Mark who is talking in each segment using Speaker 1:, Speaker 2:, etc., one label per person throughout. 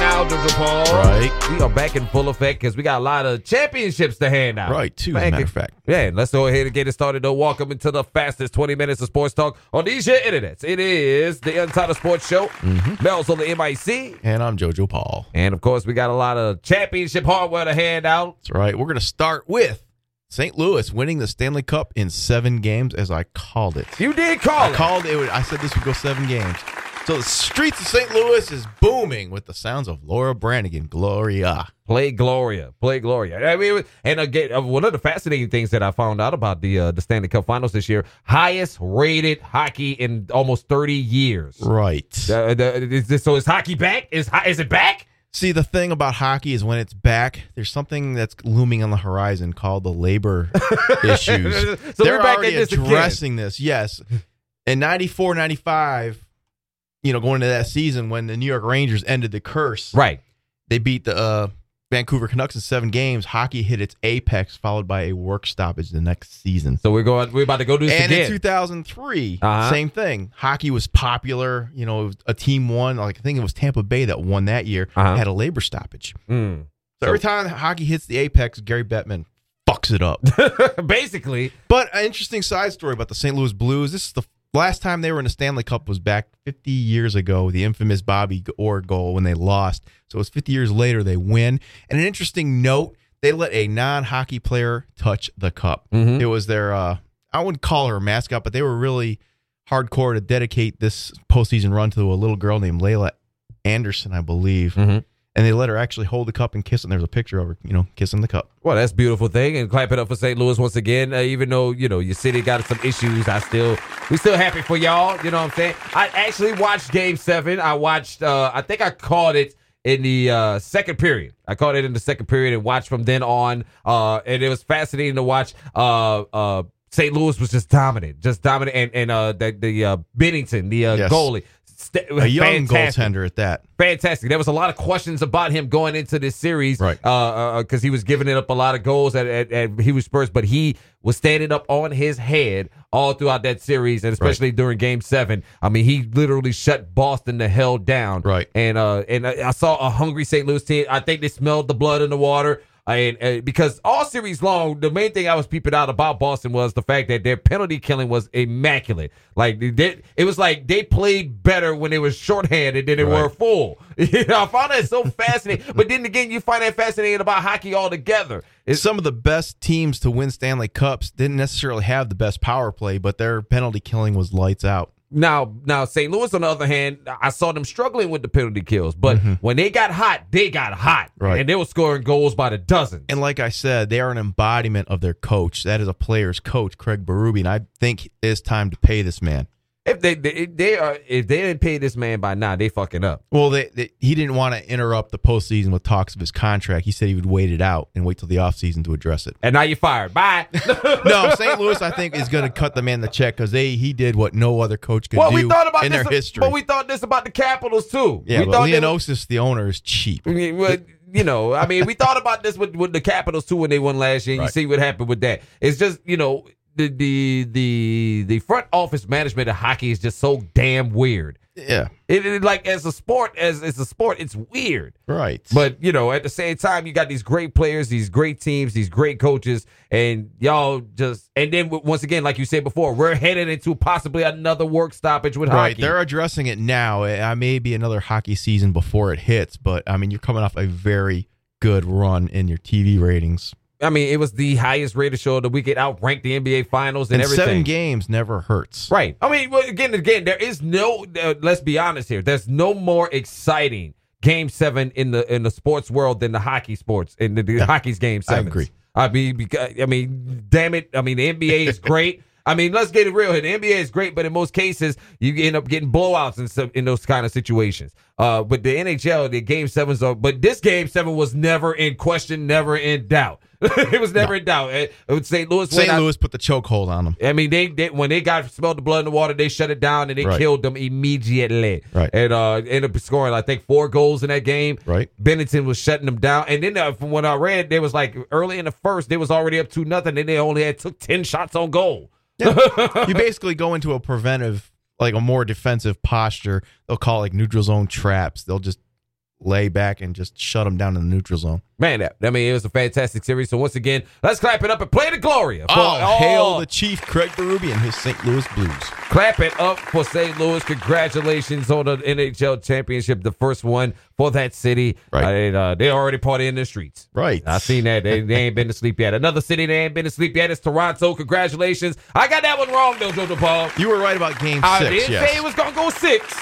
Speaker 1: now, Jojo Paul.
Speaker 2: Right.
Speaker 1: We are back in full effect because we got a lot of championships to hand out.
Speaker 2: Right, too, as a matter of fact.
Speaker 1: Yeah, let's go ahead and get it started. Though, welcome into the fastest 20 minutes of sports talk on these your internets. It is the Untitled Sports Show.
Speaker 2: Mm-hmm.
Speaker 1: Mel's on the MIC.
Speaker 2: And I'm JoJo Paul.
Speaker 1: And of course, we got a lot of championship hardware to hand out.
Speaker 2: That's right. We're going to start with St. Louis winning the Stanley Cup in seven games, as I called it.
Speaker 1: You did call
Speaker 2: I
Speaker 1: it.
Speaker 2: called it. I said this would go seven games. So the streets of St. Louis is booming with the sounds of Laura Branigan, Gloria.
Speaker 1: Play Gloria, play Gloria. I mean, and again, uh, one of the fascinating things that I found out about the uh, the Stanley Cup Finals this year: highest rated hockey in almost thirty years.
Speaker 2: Right.
Speaker 1: Uh, the- is this- so is hockey back? Is is it back?
Speaker 2: See, the thing about hockey is when it's back, there's something that's looming on the horizon called the labor issues.
Speaker 1: So
Speaker 2: They're
Speaker 1: back
Speaker 2: already
Speaker 1: at this again.
Speaker 2: addressing this. Yes. In 94, 95, you know, going into that season when the New York Rangers ended the curse,
Speaker 1: Right.
Speaker 2: they beat the uh, Vancouver Canucks in seven games. Hockey hit its apex, followed by a work stoppage the next season.
Speaker 1: So we're going. We're about to go do this
Speaker 2: And in 2003,
Speaker 1: Uh-huh.
Speaker 2: same thing. Hockey was popular. You know, a team won. Like I think it was Tampa Bay that won that year.
Speaker 1: Uh-huh.
Speaker 2: Had a labor stoppage.
Speaker 1: Mm.
Speaker 2: So every time hockey hits the apex, Gary Bettman fucks it up.
Speaker 1: Basically,
Speaker 2: but an interesting side story about the St. Louis Blues. This is the last time they were in the Stanley Cup was back 50 years ago, the infamous Bobby Orr goal when they lost. So it was 50 years later they win. And an interesting note, they let a non-hockey player touch the cup.
Speaker 1: Mhm.
Speaker 2: It was their uh I wouldn't call her a mascot, but they were really hardcore to dedicate this postseason run to a little girl named Laila Anderson, I believe.
Speaker 1: Mhm.
Speaker 2: And they let her actually hold the cup and kiss it. And there's a picture of her, you know, kissing the cup.
Speaker 1: well, that's a beautiful thing, and clap it up for St. Louis once again. Uh, even though you know your city got some issues, I still we still happy for y'all. You know what I'm saying? I actually watched Game Seven. I watched. uh I think I called it in the uh second period. I caught it in the second period and watched from then on. Uh, and it was fascinating to watch. Uh, uh. St. Louis was just dominant, just dominant, and and uh the the uh, Binnington, the uh,
Speaker 2: Yes.
Speaker 1: goalie, st-
Speaker 2: A young
Speaker 1: fantastic
Speaker 2: goaltender at that.
Speaker 1: fantastic. There was a lot of questions about him going into this series,
Speaker 2: Right.
Speaker 1: Uh, because he was giving it up a lot of goals at, at, at he was Spurs, but he was standing up on his head all throughout that series, and especially during Game Seven. I mean, he literally shut Boston the hell down,
Speaker 2: Right.
Speaker 1: And uh, and I I saw a hungry St. Louis team. I think they smelled the blood in the water. And uh, because all series long, the main thing I was peeping out about Boston was the fact that their penalty killing was immaculate. Like they, it was like they played better when they were shorthanded than they were full. You know, I found that so fascinating. but then again, you find that fascinating about hockey altogether. It's
Speaker 2: Some of the best teams to win Stanley Cups didn't necessarily have the best power play, but their penalty killing was lights out.
Speaker 1: Now, now St. Louis on the other hand, I saw them struggling with the penalty kills, but when they got hot, they got hot,
Speaker 2: Mm-hmm. Right.
Speaker 1: And they were scoring goals by the dozens.
Speaker 2: And like I said, they are an embodiment of their coach. That is a player's coach, Craig Berube, and I think it's time to pay this man.
Speaker 1: If they, they if they are if they didn't pay this man by now, they fucking up.
Speaker 2: Well, they, they, he didn't want to interrupt the postseason with talks of his contract. He said he would wait it out and wait till the offseason to address it.
Speaker 1: And now you're fired. Bye.
Speaker 2: No, St. Louis, I think, is going to cut the man the check because they he did what no other coach could
Speaker 1: well,
Speaker 2: do
Speaker 1: we thought about
Speaker 2: in
Speaker 1: this,
Speaker 2: their history.
Speaker 1: but we thought this about the Capitals too.
Speaker 2: yeah,
Speaker 1: we
Speaker 2: but Leonsis, the owner, is cheap.
Speaker 1: I mean, well, you know, I mean, we thought about this with, with the Capitals too when they won last year. And You see what happened with that. It's just you know the the the the front office management of hockey is just so damn weird.
Speaker 2: Yeah,
Speaker 1: It, it like as a sport, as as a sport, it's weird.
Speaker 2: right.
Speaker 1: But you know, at the same time, you got these great players, these great teams, these great coaches, and y'all just and then once again, like you said before, we're headed into possibly another work stoppage with hockey.
Speaker 2: Right,
Speaker 1: hockey.
Speaker 2: they're addressing it now. I may be another hockey season before it hits, but I mean, you're coming off a very good run in your TV ratings.
Speaker 1: I mean, it was the highest rated show of the week. It outranked the NBA Finals and,
Speaker 2: And
Speaker 1: everything.
Speaker 2: seven games never hurts.
Speaker 1: Right. I mean, well, again, again, there is no. Uh, let's be honest here. There's no more exciting Game Seven in the in the sports world than the hockey sports in the, the hockey's Game
Speaker 2: I agree.
Speaker 1: I mean, because I mean, damn it. I mean, the NBA is great. I mean, let's get it real here. The NBA is great, but in most cases, you end up getting blowouts in some in those kind of situations. Uh, but the NHL, the game sevens are. But this game seven was never in question, never in doubt. it was never in doubt. It, it was St. Louis.
Speaker 2: St.
Speaker 1: out-
Speaker 2: Louis put the chokehold on them.
Speaker 1: I mean, they, they when they got smelled the blood in the water, they shut it down and they
Speaker 2: Right.
Speaker 1: killed them immediately.
Speaker 2: Right.
Speaker 1: And uh, ended up scoring, I think, four goals in that game.
Speaker 2: Right.
Speaker 1: Binnington was shutting them down, and then uh, from what I read, there was like early in the first, they was already up to nothing, and they only had took ten shots on goal. Yeah.
Speaker 2: you basically go into a preventive, like a more defensive posture. They'll call it like neutral zone traps. They'll just lay back and just shut them down in the neutral zone.
Speaker 1: Man, that, I mean, it was a fantastic series. So once again, let's clap it up and play the Gloria. For,
Speaker 2: Oh, hail the Chief Craig Berube and his St. Louis Blues.
Speaker 1: Clap it up for St. Louis. Congratulations on the NHL championship, the first one for that city.
Speaker 2: Right.
Speaker 1: Uh, and, uh, they already party in the streets.
Speaker 2: Right.
Speaker 1: I seen that. They, they ain't been to sleep yet. Another city they ain't been to sleep yet is Toronto. Congratulations. I got that one wrong, though, Joe DePaul.
Speaker 2: You were right about game
Speaker 1: I
Speaker 2: six.
Speaker 1: didn't
Speaker 2: yes.
Speaker 1: say it was going to go six,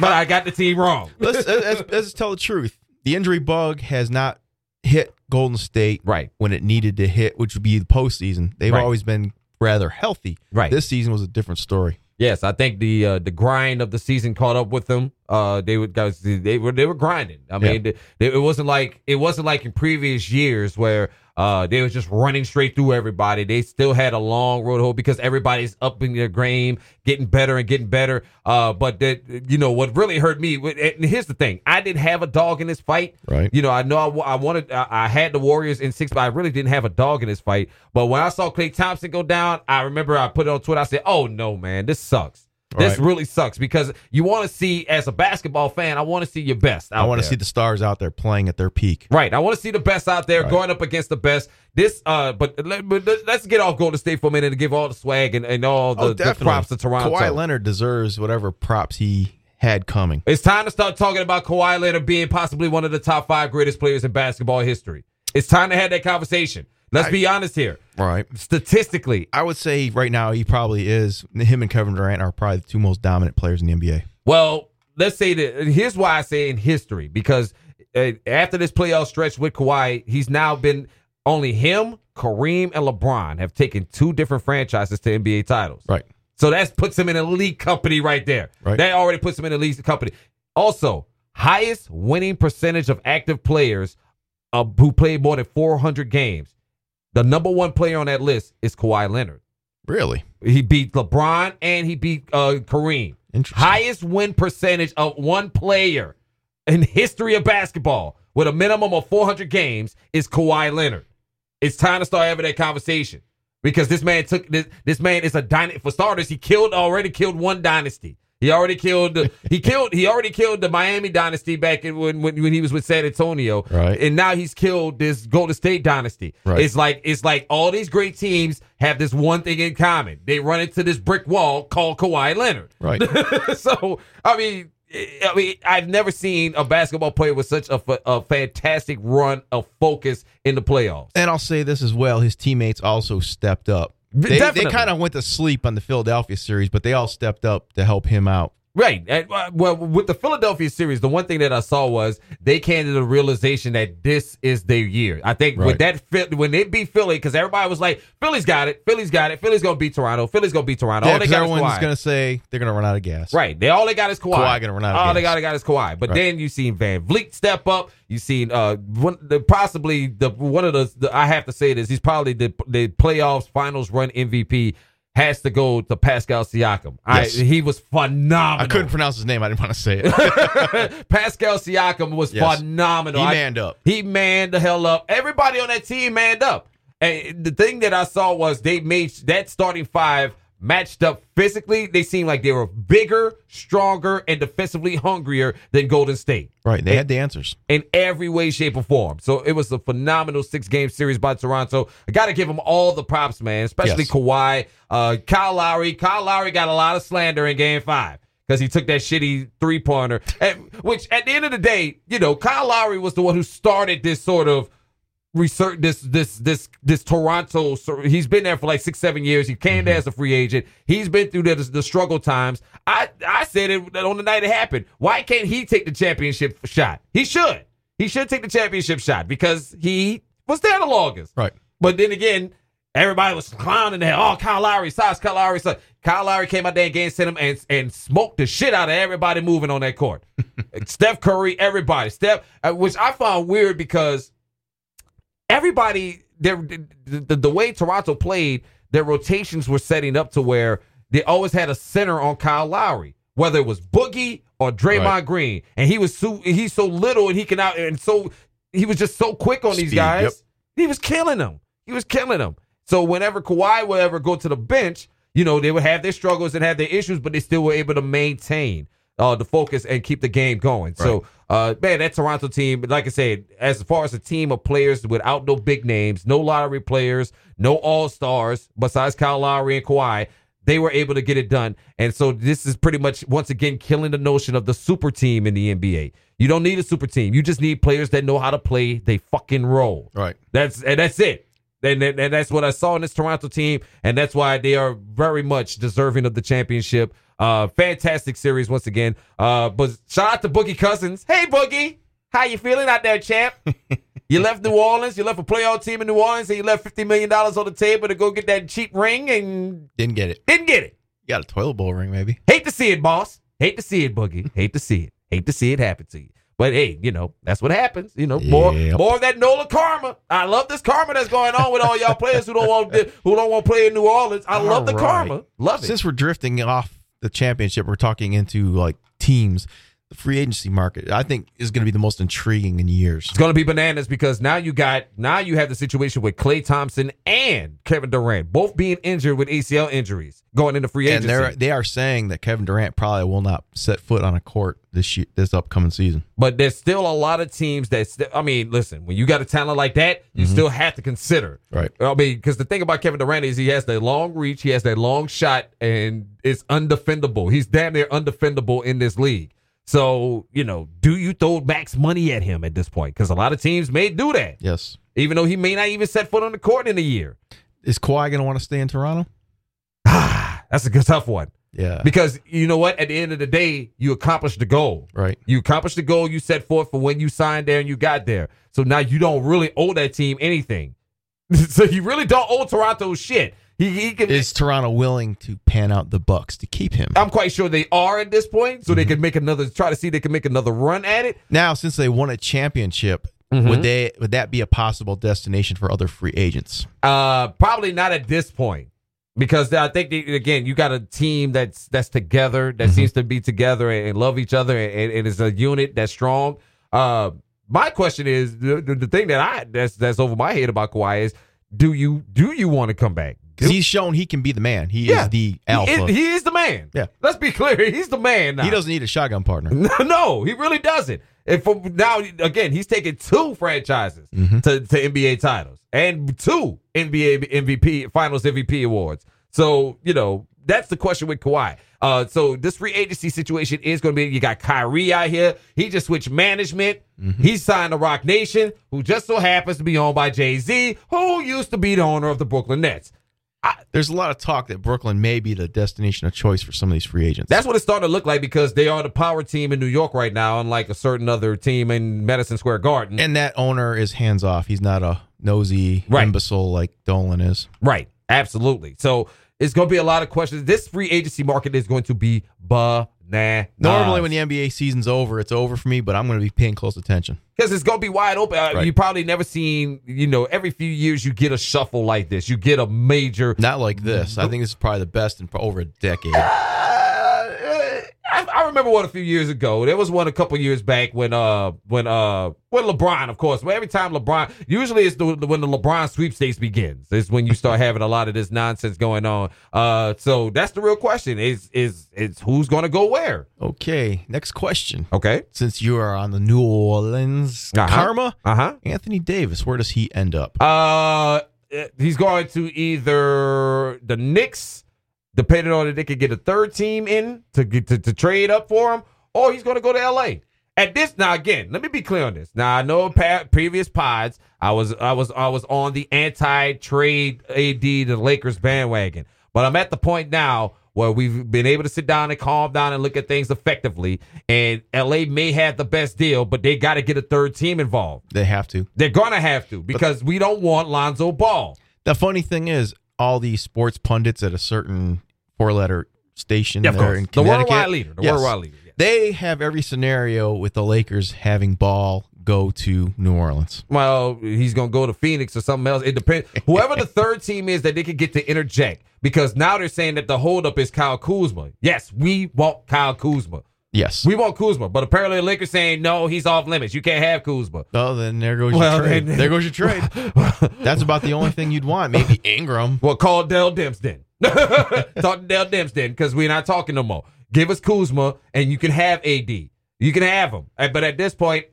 Speaker 1: but I got the team wrong.
Speaker 2: let's, let's, let's tell the truth. The injury bug has not hit Golden State
Speaker 1: Right.
Speaker 2: when it needed to hit, which would be the postseason. They've
Speaker 1: Right.
Speaker 2: always been rather healthy.
Speaker 1: Right.
Speaker 2: This season was a different story.
Speaker 1: Yes, I think the uh, the grind of the season caught up with them. Uh, they would guys they were they were grinding. I mean, they, they- it wasn't like it wasn't like in previous years where uh they was just running straight through everybody. They still had a long road to hoe because everybody's upping their game, getting better and getting better. Uh, but that you know what really hurt me. And here's the thing: I didn't have a dog in this fight.
Speaker 2: Right.
Speaker 1: You know, I know I, I wanted I, I had the Warriors in six, but I really didn't have a dog in this fight. But when I saw Klay Thompson go down, I remember I put it on Twitter. I said, "Oh no, man, this sucks." This
Speaker 2: Right.
Speaker 1: really sucks because you want to see, as a basketball fan, I want to see your best.
Speaker 2: I want to see the stars out there playing at their peak.
Speaker 1: Right. I want to see the best out there
Speaker 2: Right.
Speaker 1: going up against the best. This, uh, but, let, but let's get off Golden State for a minute and give all the swag and, and all the, the props to Toronto.
Speaker 2: Oh, Kawhi Leonard deserves whatever props he had coming.
Speaker 1: It's time to start talking about Kawhi Leonard being possibly one of the top five greatest players in basketball history. It's time to have that conversation. Let's
Speaker 2: I-
Speaker 1: be honest here.
Speaker 2: Right.
Speaker 1: Statistically,
Speaker 2: I would say right now he probably is. Him and Kevin Durant are probably the two most dominant players in the NBA.
Speaker 1: Well, let's say that. Here's why I say in history because uh, after this playoff stretch with Kawhi, he's now been only him, Kareem, and LeBron have taken two different franchises to NBA titles.
Speaker 2: Right.
Speaker 1: So that puts him in elite company right there.
Speaker 2: Right.
Speaker 1: That already puts him in elite company. Also, highest winning percentage of active players uh, who played more than 400 games. The number one player on that list is Kawhi Leonard.
Speaker 2: Really
Speaker 1: He beat LeBron and he beat uh, Kareem.
Speaker 2: interesting.
Speaker 1: Highest win percentage of one player in history of basketball with a minimum of 400 games is Kawhi Leonard. It's time to start having that conversation because this man took this. This man is a dynasty. For starters, he killed already killed one dynasty. He already killed. The, he killed. He already killed the Miami dynasty back in, when, when when he was with San Antonio.
Speaker 2: Right.
Speaker 1: And now he's killed this Golden State dynasty.
Speaker 2: Right.
Speaker 1: It's like it's like all these great teams have this one thing in common. They run into this brick wall called Kawhi Leonard.
Speaker 2: Right.
Speaker 1: so I mean, I mean, I've never seen a basketball player with such a, a fantastic run of focus in the playoffs.
Speaker 2: And I'll say this as well: his teammates also stepped up. They, they kind of went to sleep on the Philadelphia series, but they all stepped up to help him out.
Speaker 1: Right. And, uh, well, with the Philadelphia series, the one thing that I saw was they came to the realization that this is their year. I think with that when they beat Philly, because everybody was like, "Philly's got it. Philly's got it. Philly's gonna beat Toronto. Philly's gonna beat Toronto."
Speaker 2: Yeah,
Speaker 1: all they got is
Speaker 2: everyone's to say they're going to run out of gas.
Speaker 1: Right. They all they got is Kawhi.
Speaker 2: Kawhi gonna run out of
Speaker 1: All they
Speaker 2: gas.
Speaker 1: got, got is Kawhi. But
Speaker 2: Right.
Speaker 1: then you seen VanVleet step up. You seen uh one the possibly the one of the, the I have to say this. He's probably the the playoffs finals run MVP has to go to Pascal Siakam.
Speaker 2: Yes.
Speaker 1: I, he was phenomenal.
Speaker 2: I couldn't pronounce his name. I didn't want to say it.
Speaker 1: Pascal Siakam was
Speaker 2: Yes.
Speaker 1: phenomenal.
Speaker 2: he manned up.
Speaker 1: he manned the hell up. Everybody on that team manned up. And the thing that I saw was they made that starting five matched up physically. They seemed like they were bigger, stronger, and defensively hungrier than Golden State
Speaker 2: Right. They had the answers.
Speaker 1: in every way, shape, or form. So it was a phenomenal six game series by Toronto. I got to give them all the props, man, especially
Speaker 2: Yes.
Speaker 1: Kawhi, uh, Kyle Lowry. Kyle Lowry got a lot of slander in game five. Because he took that shitty three pointer, which at the end of the day, you know, Kyle Lowry was the one who started this sort of research this this this this Toronto. so He's been there for like six seven years. He came there as a free agent. He's been through the, the struggle times. I I said it on the night it happened. Why can't he take the championship shot? He should. He should take the championship shot because he was there the longest.
Speaker 2: Right.
Speaker 1: But then again, everybody was clowning there. Oh, Kyle Lowry size, Kyle Lowry size. Kyle Lowry came out there and game against him and and smoked the shit out of everybody moving on that court. Steph Curry, everybody. Steph, uh, which I found weird because everybody the, the, the way Toronto played, their rotations were setting up to where they always had a center on Kyle Lowry, whether it was Boogie or Draymond
Speaker 2: Right.
Speaker 1: Green, and he was so he's so little and he can out and so he was just so quick on these guys.
Speaker 2: yep.
Speaker 1: He was killing them. He was killing them. So whenever Kawhi would ever go to the bench, you know they would have their struggles and have their issues, but they still were able to maintain uh, the focus and keep the game going. So Uh, man, that Toronto team, like I said, as far as a team of players without no big names, no lottery players, no all stars besides Kyle Lowry and Kawhi, they were able to get it done. And so this is pretty much once again killing the notion of the super team in the NBA. You don't need a super team. You just need players that know how to play they fucking role.
Speaker 2: Right.
Speaker 1: That's and that's it. And, and, and that's what I saw in this Toronto team, and that's why they are very much deserving of the championship. Uh, fantastic series once again. Uh, but shout out to Boogie Cousins. Hey Boogie, how you feeling out there, champ? you left New Orleans, you left a playoff team in New Orleans, and you left fifty million dollars on the table to go get that cheap ring, and
Speaker 2: Didn't get it.
Speaker 1: didn't get it.
Speaker 2: You got a toilet bowl ring, maybe.
Speaker 1: Hate to see it, boss. Hate to see it, Boogie. Hate to see it. Hate to see it happen to you. But hey, you know that's what happens. You know more
Speaker 2: Yep.
Speaker 1: more of that Nola karma. I love this karma that's going on with all y'all players who don't want to, who don't want to play in New Orleans. I love the
Speaker 2: All right.
Speaker 1: karma. Love it.
Speaker 2: Since we're drifting off the championship, we're talking into like teams. The free agency market, I think, is going to be the most intriguing in years.
Speaker 1: It's going to be bananas because now you got now you have the situation with Klay Thompson and Kevin Durant both being injured with ACL injuries going into free
Speaker 2: And
Speaker 1: agency.
Speaker 2: they're they are saying that Kevin Durant probably will not set foot on a court this year, this upcoming season.
Speaker 1: But there's still a lot of teams that, st- I mean, listen, when you got a talent like that, you mm-hmm. still have to consider.
Speaker 2: Right.
Speaker 1: I mean, because the thing about Kevin Durant is he has that long reach, he has that long shot, and it's undefendable. He's damn near undefendable in this league. So, you know, do you throw max money at him at this point? Because a lot of teams may do that,
Speaker 2: Yes.
Speaker 1: even though he may not even set foot on the court in a year.
Speaker 2: Is Kawhi going to want to stay in Toronto?
Speaker 1: That's a good tough one.
Speaker 2: Yeah.
Speaker 1: Because you know what? At the end of the day, you accomplished the goal.
Speaker 2: right.
Speaker 1: You accomplished the goal you set forth for when you signed there and you got there. So now you don't really owe that team anything. so you really don't owe Toronto shit. He, he can.
Speaker 2: Is Toronto willing to pan out the Bucks to keep him?
Speaker 1: I'm quite sure they are at this point, so they could make another try to see they can make another run at it.
Speaker 2: Now, since they won a championship, would they would that be a possible destination for other free agents?
Speaker 1: Uh, probably not at this point because I think they, again you got a team that's that's together that seems to be together and, and love each other and, and is a unit that's strong. Uh, my question is the, the, the thing that I that's that's over my head about Kawhi is do you do you want to come back?
Speaker 2: Because he's shown he can be the man. He
Speaker 1: Yeah.
Speaker 2: is the
Speaker 1: He,
Speaker 2: alpha.
Speaker 1: he is the man.
Speaker 2: Yeah.
Speaker 1: let's be clear. He's the man. Now.
Speaker 2: he doesn't need a shotgun partner.
Speaker 1: No, he really doesn't. And for now, again, he's taken two franchises
Speaker 2: Mm-hmm.
Speaker 1: to, to NBA titles and two NBA MVP Finals MVP awards. So you know that's the question with Kawhi. Uh, so this free agency situation is going to be. You got Kyrie out here. He just switched management.
Speaker 2: Mm-hmm.
Speaker 1: He signed the Roc Nation, who just so happens to be owned by Jay Z, who used to be the owner of the Brooklyn Nets.
Speaker 2: There's a lot of talk that Brooklyn may be the destination of choice for some of these free agents.
Speaker 1: That's what it's starting to look like because they are the power team in New York right now, unlike a certain other team in Madison Square Garden.
Speaker 2: and that owner is hands off. He's not a nosy
Speaker 1: Right.
Speaker 2: imbecile like Dolan is.
Speaker 1: Right. Absolutely. So it's going to be a lot of questions. This free agency market is going to be bananas.
Speaker 2: Normally, when the NBA season's over, it's over for me, but I'm going to be paying close attention.
Speaker 1: because it's going to be wide open. Uh,
Speaker 2: Right.
Speaker 1: You probably never seen, you know, every few years you get a shuffle like this. You get a major.
Speaker 2: Not like this. I think this is probably the best in over a decade.
Speaker 1: I, I remember one a few years ago. There was one a couple years back when uh when uh when LeBron, of course. Well, every time LeBron, usually it's the, when the LeBron sweepstakes begins. Is when you start having a lot of this nonsense going on. Uh, so that's the real question: is is is who's going to go where?
Speaker 2: Okay, next question.
Speaker 1: Okay.
Speaker 2: Since you are on the New Orleans
Speaker 1: Uh-huh.
Speaker 2: Karma,
Speaker 1: Uh huh.
Speaker 2: Anthony Davis, where does he end up?
Speaker 1: Uh, he's going to either the Knicks, depending on if they could get a third team in to get to, to trade up for him, or he's going to go to LA. At this now again, let me be clear on this. Now I know pa- previous pods, I was I was I was on the anti-trade AD to the Lakers bandwagon, but I'm at the point now where we've been able to sit down and calm down and look at things effectively. And LA may have the best deal, but they got to get a third team involved.
Speaker 2: They have to.
Speaker 1: They're gonna have to because we don't want Lonzo Ball.
Speaker 2: The funny thing is, all these sports pundits at a certain four-letter station there in Connecticut.
Speaker 1: the worldwide leader. The
Speaker 2: Yes.
Speaker 1: worldwide leader. yeah.
Speaker 2: they have every scenario with the Lakers having ball go to New Orleans.
Speaker 1: Well, he's gonna go to Phoenix or something else. It depends. Whoever the third team is that they could get to interject because now they're saying that the holdup is Kyle Kuzma. Yes, we want Kyle Kuzma.
Speaker 2: Yes.
Speaker 1: We want Kuzma, but apparently the Lakers saying no, he's off limits. You can't have Kuzma.
Speaker 2: Oh, then there goes your trade.
Speaker 1: then-
Speaker 2: there goes your trade. That's about the only thing you'd want. Maybe Ingram.
Speaker 1: Well, call Dell Demps then. Talk to Dell Demps because we're not talking no more. Give us Kuzma, and you can have AD. You can have them, but at this point,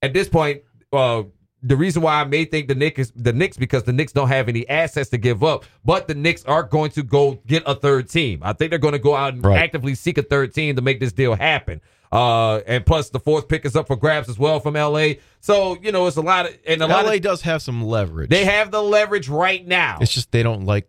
Speaker 1: at this point, uh, the reason why I may think the Knicks is the Knicks because the Knicks don't have any assets to give up, but the Knicks are going to go get a third team. I think they're going to go out and
Speaker 2: Right.
Speaker 1: actively seek a third team to make this deal happen. Uh, and plus the fourth pick is up for grabs as well from LA. So you know it's a lot of and a lot
Speaker 2: LA
Speaker 1: of
Speaker 2: does have some leverage.
Speaker 1: they have the leverage right now.
Speaker 2: It's just they don't like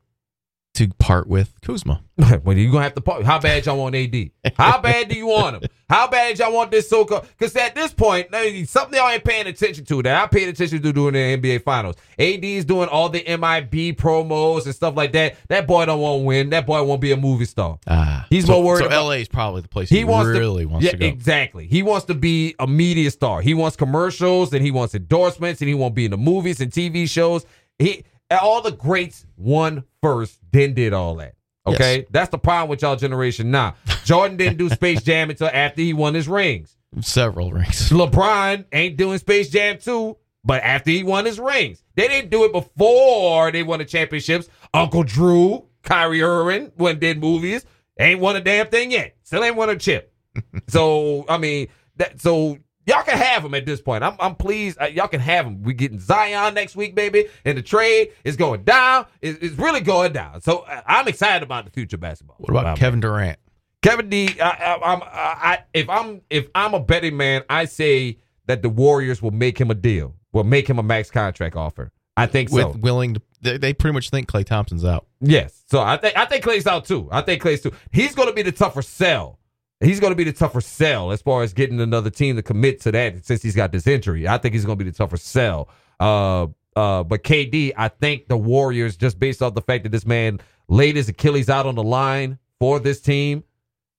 Speaker 2: to part with Kuzma.
Speaker 1: well, you gonna have to. part- How bad y'all want AD? How bad do you want him? How bad y'all want this so called? Because at this point, something y'all ain't paying attention to that I paid attention to during the NBA Finals. AD is doing all the MIB promos and stuff like that. That boy don't want to win. That boy won't be a movie star.
Speaker 2: Ah,
Speaker 1: He's
Speaker 2: so,
Speaker 1: more worried
Speaker 2: So
Speaker 1: about-
Speaker 2: LA is probably the place
Speaker 1: He
Speaker 2: he,
Speaker 1: wants
Speaker 2: really
Speaker 1: to,
Speaker 2: wants
Speaker 1: yeah,
Speaker 2: to go.
Speaker 1: exactly. He wants to be a media star. He wants commercials and he wants endorsements and he won't be in the movies and TV shows. He all the greats won first, then did all that. Okay,
Speaker 2: Yes.
Speaker 1: that's the problem with y'all generation now. Jordan didn't do Space Jam until after he won his rings.
Speaker 2: Several rings.
Speaker 1: LeBron ain't doing Space Jam 2, but after he won his rings. They didn't do it before they won the championships. Uncle Drew, Kyrie Irving, when did movies, ain't won a damn thing yet. Still ain't won a chip. so, I mean, that so y'all can have him at this point. I'm I'm pleased. Uh, y'all can have him. We getting Zion next week, baby. And the trade is going down. It's, it's really going down. So uh, I'm excited about the future of basketball.
Speaker 2: What about
Speaker 1: Wow,
Speaker 2: Kevin Durant?
Speaker 1: Kevin D, I, I, I'm, I, if I'm if I'm a betting man, I say that the Warriors will make him a deal, will make him a max contract offer. I think
Speaker 2: With
Speaker 1: so.
Speaker 2: willing to, they, they pretty much think Klay Thompson's out.
Speaker 1: Yes. So I think I think Klay's out too. I think Klay's too. He's going to be the tougher sell. He's going to be the tougher sell as far as getting another team to commit to that since he's got this injury. I think he's going to be the tougher sell. Uh, uh, but KD, I think the Warriors, just based off the fact that this man laid his Achilles out on the line for this team,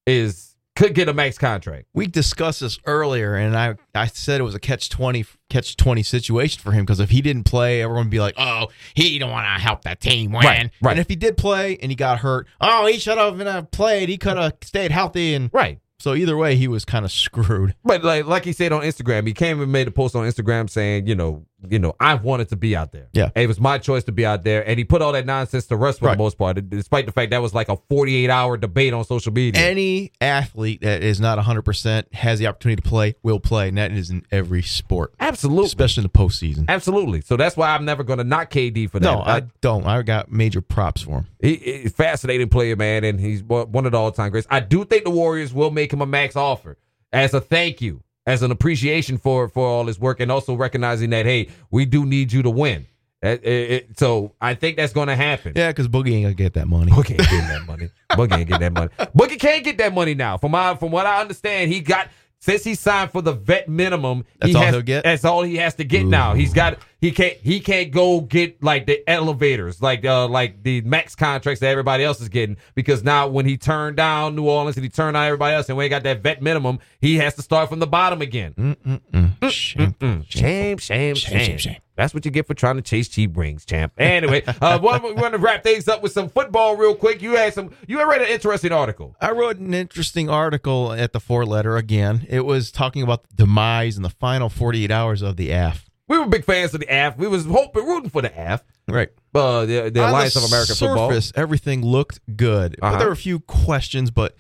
Speaker 1: is could get a max contract.
Speaker 2: We discussed this earlier, and I, I said it was a catch twenty catch twenty situation for him because if he didn't play, everyone would be like, "Oh, he don't want to help that team win."
Speaker 1: Right, right.
Speaker 2: And if he did play and he got hurt, oh, he should have uh, played. He could have stayed healthy, and
Speaker 1: Right.
Speaker 2: so either way, he was kind of screwed.
Speaker 1: But like like he said on Instagram, he came and made a post on Instagram saying, you know, you know, I wanted to be out there.
Speaker 2: Yeah.
Speaker 1: it was my choice to be out there, and he put all that nonsense to rest for
Speaker 2: Right.
Speaker 1: the most part, despite the fact that was like a forty-eight hour debate on social media.
Speaker 2: Any athlete that is not hundred percent has the opportunity to play will play, and that is in every sport,
Speaker 1: Absolutely,
Speaker 2: especially in the postseason.
Speaker 1: absolutely. So that's why I'm never going to knock KD for that.
Speaker 2: No, I don't. I got major props for him.
Speaker 1: He, he's a fascinating player, man, and he's one one of the all time greats. I do think the Warriors will make him a max offer as a thank you, as an appreciation for for all his work, and also recognizing that hey, we do need you to win. Uh, it- it- so I think that's going to happen.
Speaker 2: Yeah, because Boogie ain't gonna get that money.
Speaker 1: Boogie ain't getting that money. Boogie ain't getting that money. Boogie can't get that money now. From my, from what I understand, he got since he signed for the vet minimum.
Speaker 2: That's
Speaker 1: he
Speaker 2: all
Speaker 1: has,
Speaker 2: he'll get?
Speaker 1: That's all he has to get now. He's got he can't he can't go get like the elevators, like uh like the max contracts that everybody else is getting because now when he turned down New Orleans and he turned down everybody else and when he got that vet minimum, he has to start from the bottom again.
Speaker 2: Mm-mm-mm. Shame.
Speaker 1: Mm, shame, shame,
Speaker 2: Shame,
Speaker 1: shame,
Speaker 2: shame, shame.
Speaker 1: That's what you get for trying to chase cheap rings, champ. Anyway, uh, we want to wrap things up with some football real quick. You had some. You had read an interesting article.
Speaker 2: I wrote an interesting article at the four letter again. It was talking about the demise in the final 48 hours of the AF.
Speaker 1: We were big fans of the AF. We was hoping, rooting for the AF,
Speaker 2: Right.
Speaker 1: uh, the, the Alliance
Speaker 2: the
Speaker 1: of American Football.
Speaker 2: surface, everything looked good.
Speaker 1: Uh-huh.
Speaker 2: But there were a few questions, but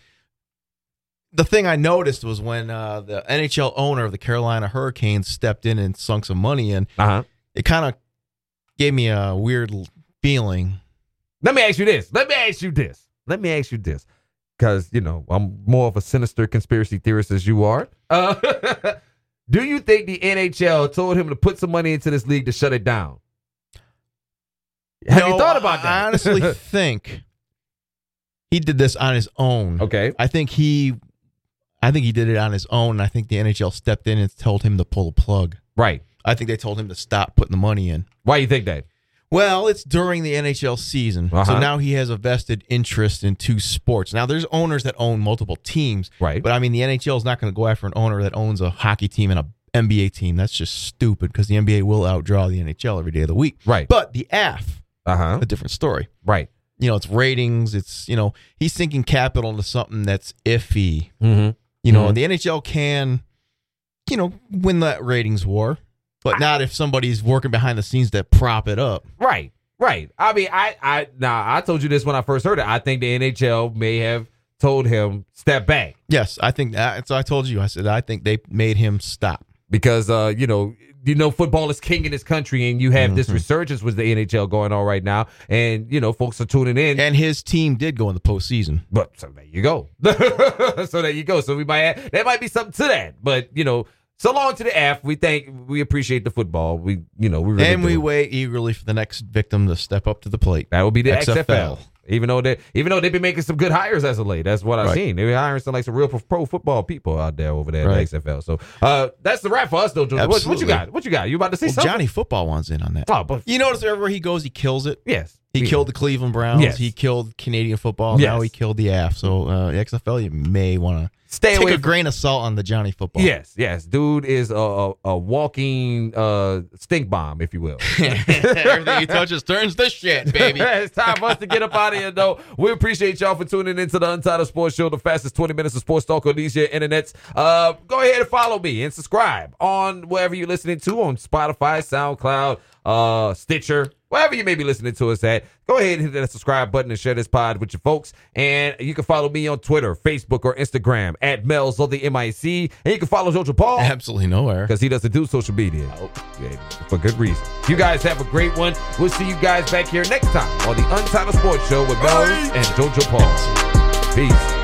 Speaker 2: the thing I noticed was when uh, the NHL owner of the Carolina Hurricanes stepped in and sunk some money in,
Speaker 1: Uh huh.
Speaker 2: It kind of gave me a weird feeling.
Speaker 1: Let me ask you this. Let me ask you this. Let me ask you this, because you know I'm more of a sinister conspiracy theorist as you are. Uh, do you think the NHL told him to put some money into this league to shut it down? Have you thought about that?
Speaker 2: I honestly think he did this on his own.
Speaker 1: okay.
Speaker 2: I think he, I think he did it on his own. And I think the NHL stepped in and told him to pull the plug.
Speaker 1: Right.
Speaker 2: I think they told him to stop putting the money in.
Speaker 1: Why do you think that?
Speaker 2: Well, it's during the NHL season, so
Speaker 1: Uh-huh.
Speaker 2: now he has a vested interest in two sports. Now, there's owners that own multiple teams,
Speaker 1: Right.
Speaker 2: but I mean, the NHL is not going to go after an owner that owns a hockey team and a NBA team. That's just stupid because the NBA will outdraw the NHL every day of the week.
Speaker 1: Right.
Speaker 2: But the AF,
Speaker 1: Uh huh.
Speaker 2: a different story.
Speaker 1: Right.
Speaker 2: You know, it's ratings. It's you know, he's sinking capital into something that's iffy.
Speaker 1: Mm-hmm.
Speaker 2: You know,
Speaker 1: Mhm.
Speaker 2: the NHL can, you know, win that ratings war, but not if somebody's working behind the scenes to prop it up.
Speaker 1: Right, right. I mean, I, I, now I told you this when I first heard it. I think the NHL may have told him step back
Speaker 2: Yes, I think that. So I told you. I said I think they made him stop.
Speaker 1: because uh, you know you know football is king in this country, and you have this
Speaker 2: Mm-hmm.
Speaker 1: resurgence with the NHL going on right now, and you know folks are tuning in.
Speaker 2: And his team did go in the postseason.
Speaker 1: But so there you go. so there you go. So we might add, there might be something to that. But you know, so long to the F. We thank we appreciate the football. We you know we really
Speaker 2: and we
Speaker 1: do.
Speaker 2: wait eagerly for the next victim to step up to the plate.
Speaker 1: that would be the XFL.
Speaker 2: XFL.
Speaker 1: Even though they even though they've been making some good hires as of late. That's what I've
Speaker 2: Right.
Speaker 1: seen. They're hiring some like some real pro, football people out there over there
Speaker 2: Right.
Speaker 1: at the XFL. So uh that's the wrap for us though. What, what you got? What you got? You about to say
Speaker 2: Well,
Speaker 1: something?
Speaker 2: Johnny Football wants in on that.
Speaker 1: Oh, but
Speaker 2: You notice everywhere he goes, he kills it.
Speaker 1: yes.
Speaker 2: He
Speaker 1: Yeah.
Speaker 2: killed the Cleveland Browns.
Speaker 1: Yes.
Speaker 2: He killed Canadian football.
Speaker 1: Yes.
Speaker 2: Now he killed the AF. So uh, XFL, you may want to
Speaker 1: Stay
Speaker 2: take
Speaker 1: away
Speaker 2: a
Speaker 1: from-
Speaker 2: grain of salt on the Johnny Football.
Speaker 1: Yes, yes. Dude is a, a, a walking uh, stink bomb, if you will.
Speaker 2: Everything he touches turns to shit, baby.
Speaker 1: it's time for us to get up out of here, though. We appreciate y'all for tuning into the Untitled Sports Show, the fastest 20 minutes of sports talk on these here internets. Uh, go ahead and follow me and subscribe on wherever you're listening to on Spotify, SoundCloud, uh, Stitcher, wherever you may be listening to us at. Go ahead and hit that subscribe button and share this pod with your folks. And you can follow me on Twitter, Facebook, or Instagram at Mel's of the MIC. And you can follow Jojo Paul
Speaker 2: Absolutely nowhere.
Speaker 1: because he doesn't do social media Yeah, for good reason. You guys have a great one. We'll see you guys back here next time on the Untitled Sports Show with Mel and JoJo Paul. Peace.